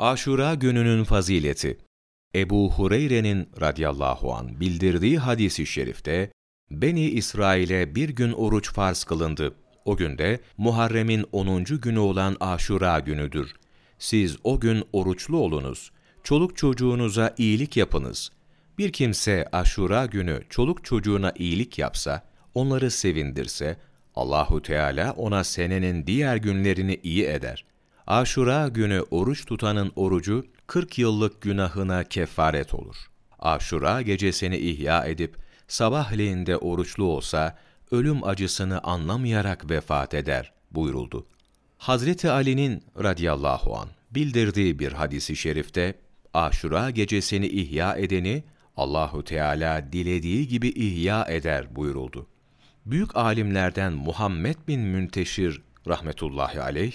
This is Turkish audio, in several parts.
Aşura gününün fazileti Ebu Hureyre'nin radıyallahu an bildirdiği hadisi şerifte, Beni İsrail'e bir gün oruç farz kılındı. O günde Muharrem'in 10. günü olan Aşura günüdür. Siz o gün oruçlu olunuz. Çoluk çocuğunuza iyilik yapınız. Bir kimse Aşura günü çoluk çocuğuna iyilik yapsa, onları sevindirse, Allahu Teala ona senenin diğer günlerini iyi eder. Aşura günü oruç tutanın orucu 40 yıllık günahına kefaret olur. Aşura gecesini ihya edip sabahleyinde oruçlu olsa ölüm acısını anlamayarak vefat eder buyuruldu. Hazreti Ali'nin radıyallahu an bildirdiği bir hadisi şerifte Aşura gecesini ihya edeni Allahu Teala dilediği gibi ihya eder buyuruldu. Büyük alimlerden Muhammed bin Münteşir rahmetullahi aleyh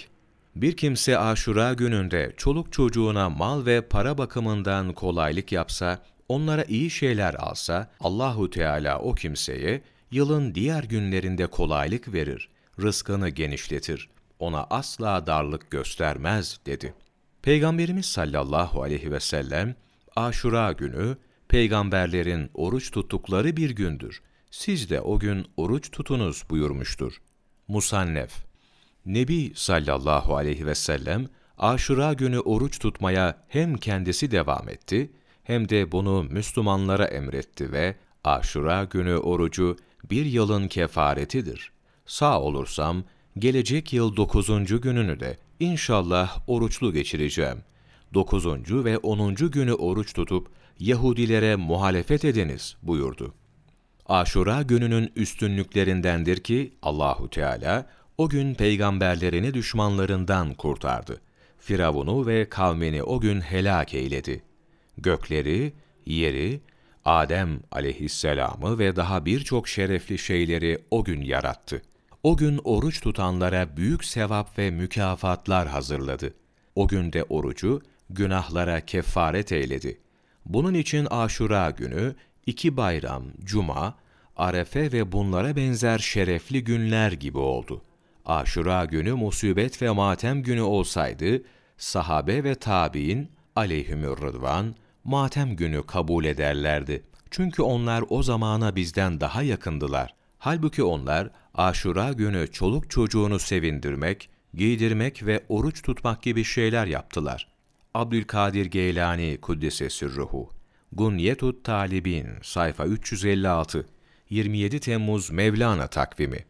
bir kimse aşura gününde çoluk çocuğuna mal ve para bakımından kolaylık yapsa, onlara iyi şeyler alsa, Allahu Teala o kimseye yılın diğer günlerinde kolaylık verir, rızkını genişletir, ona asla darlık göstermez dedi. Peygamberimiz sallallahu aleyhi ve sellem, aşura günü, peygamberlerin oruç tuttukları bir gündür. Siz de o gün oruç tutunuz buyurmuştur. Musannef Nebi sallallahu aleyhi ve sellem Aşura günü oruç tutmaya hem kendisi devam etti hem de bunu Müslümanlara emretti ve Aşura günü orucu bir yılın kefaretidir. Sağ olursam gelecek yıl dokuzuncu gününü de inşallah oruçlu geçireceğim. Dokuzuncu ve onuncu günü oruç tutup Yahudilere muhalefet ediniz buyurdu. Aşura gününün üstünlüklerindendir ki Allahu Teala o gün peygamberlerini düşmanlarından kurtardı. Firavun'u ve kavmini o gün helak eyledi. Gökleri, yeri, Adem aleyhisselamı ve daha birçok şerefli şeyleri o gün yarattı. O gün oruç tutanlara büyük sevap ve mükafatlar hazırladı. O günde orucu günahlara kefaret eyledi. Bunun için Aşura günü iki bayram, cuma, arefe ve bunlara benzer şerefli günler gibi oldu. Aşura günü musibet ve matem günü olsaydı, sahabe ve tabi'in aleyhümür rıdvan, matem günü kabul ederlerdi. Çünkü onlar o zamana bizden daha yakındılar. Halbuki onlar aşura günü çoluk çocuğunu sevindirmek, giydirmek ve oruç tutmak gibi şeyler yaptılar. Abdülkadir Geylani Kuddise Sürruhu Gunyetut Talibin sayfa 356 27 Temmuz Mevlana takvimi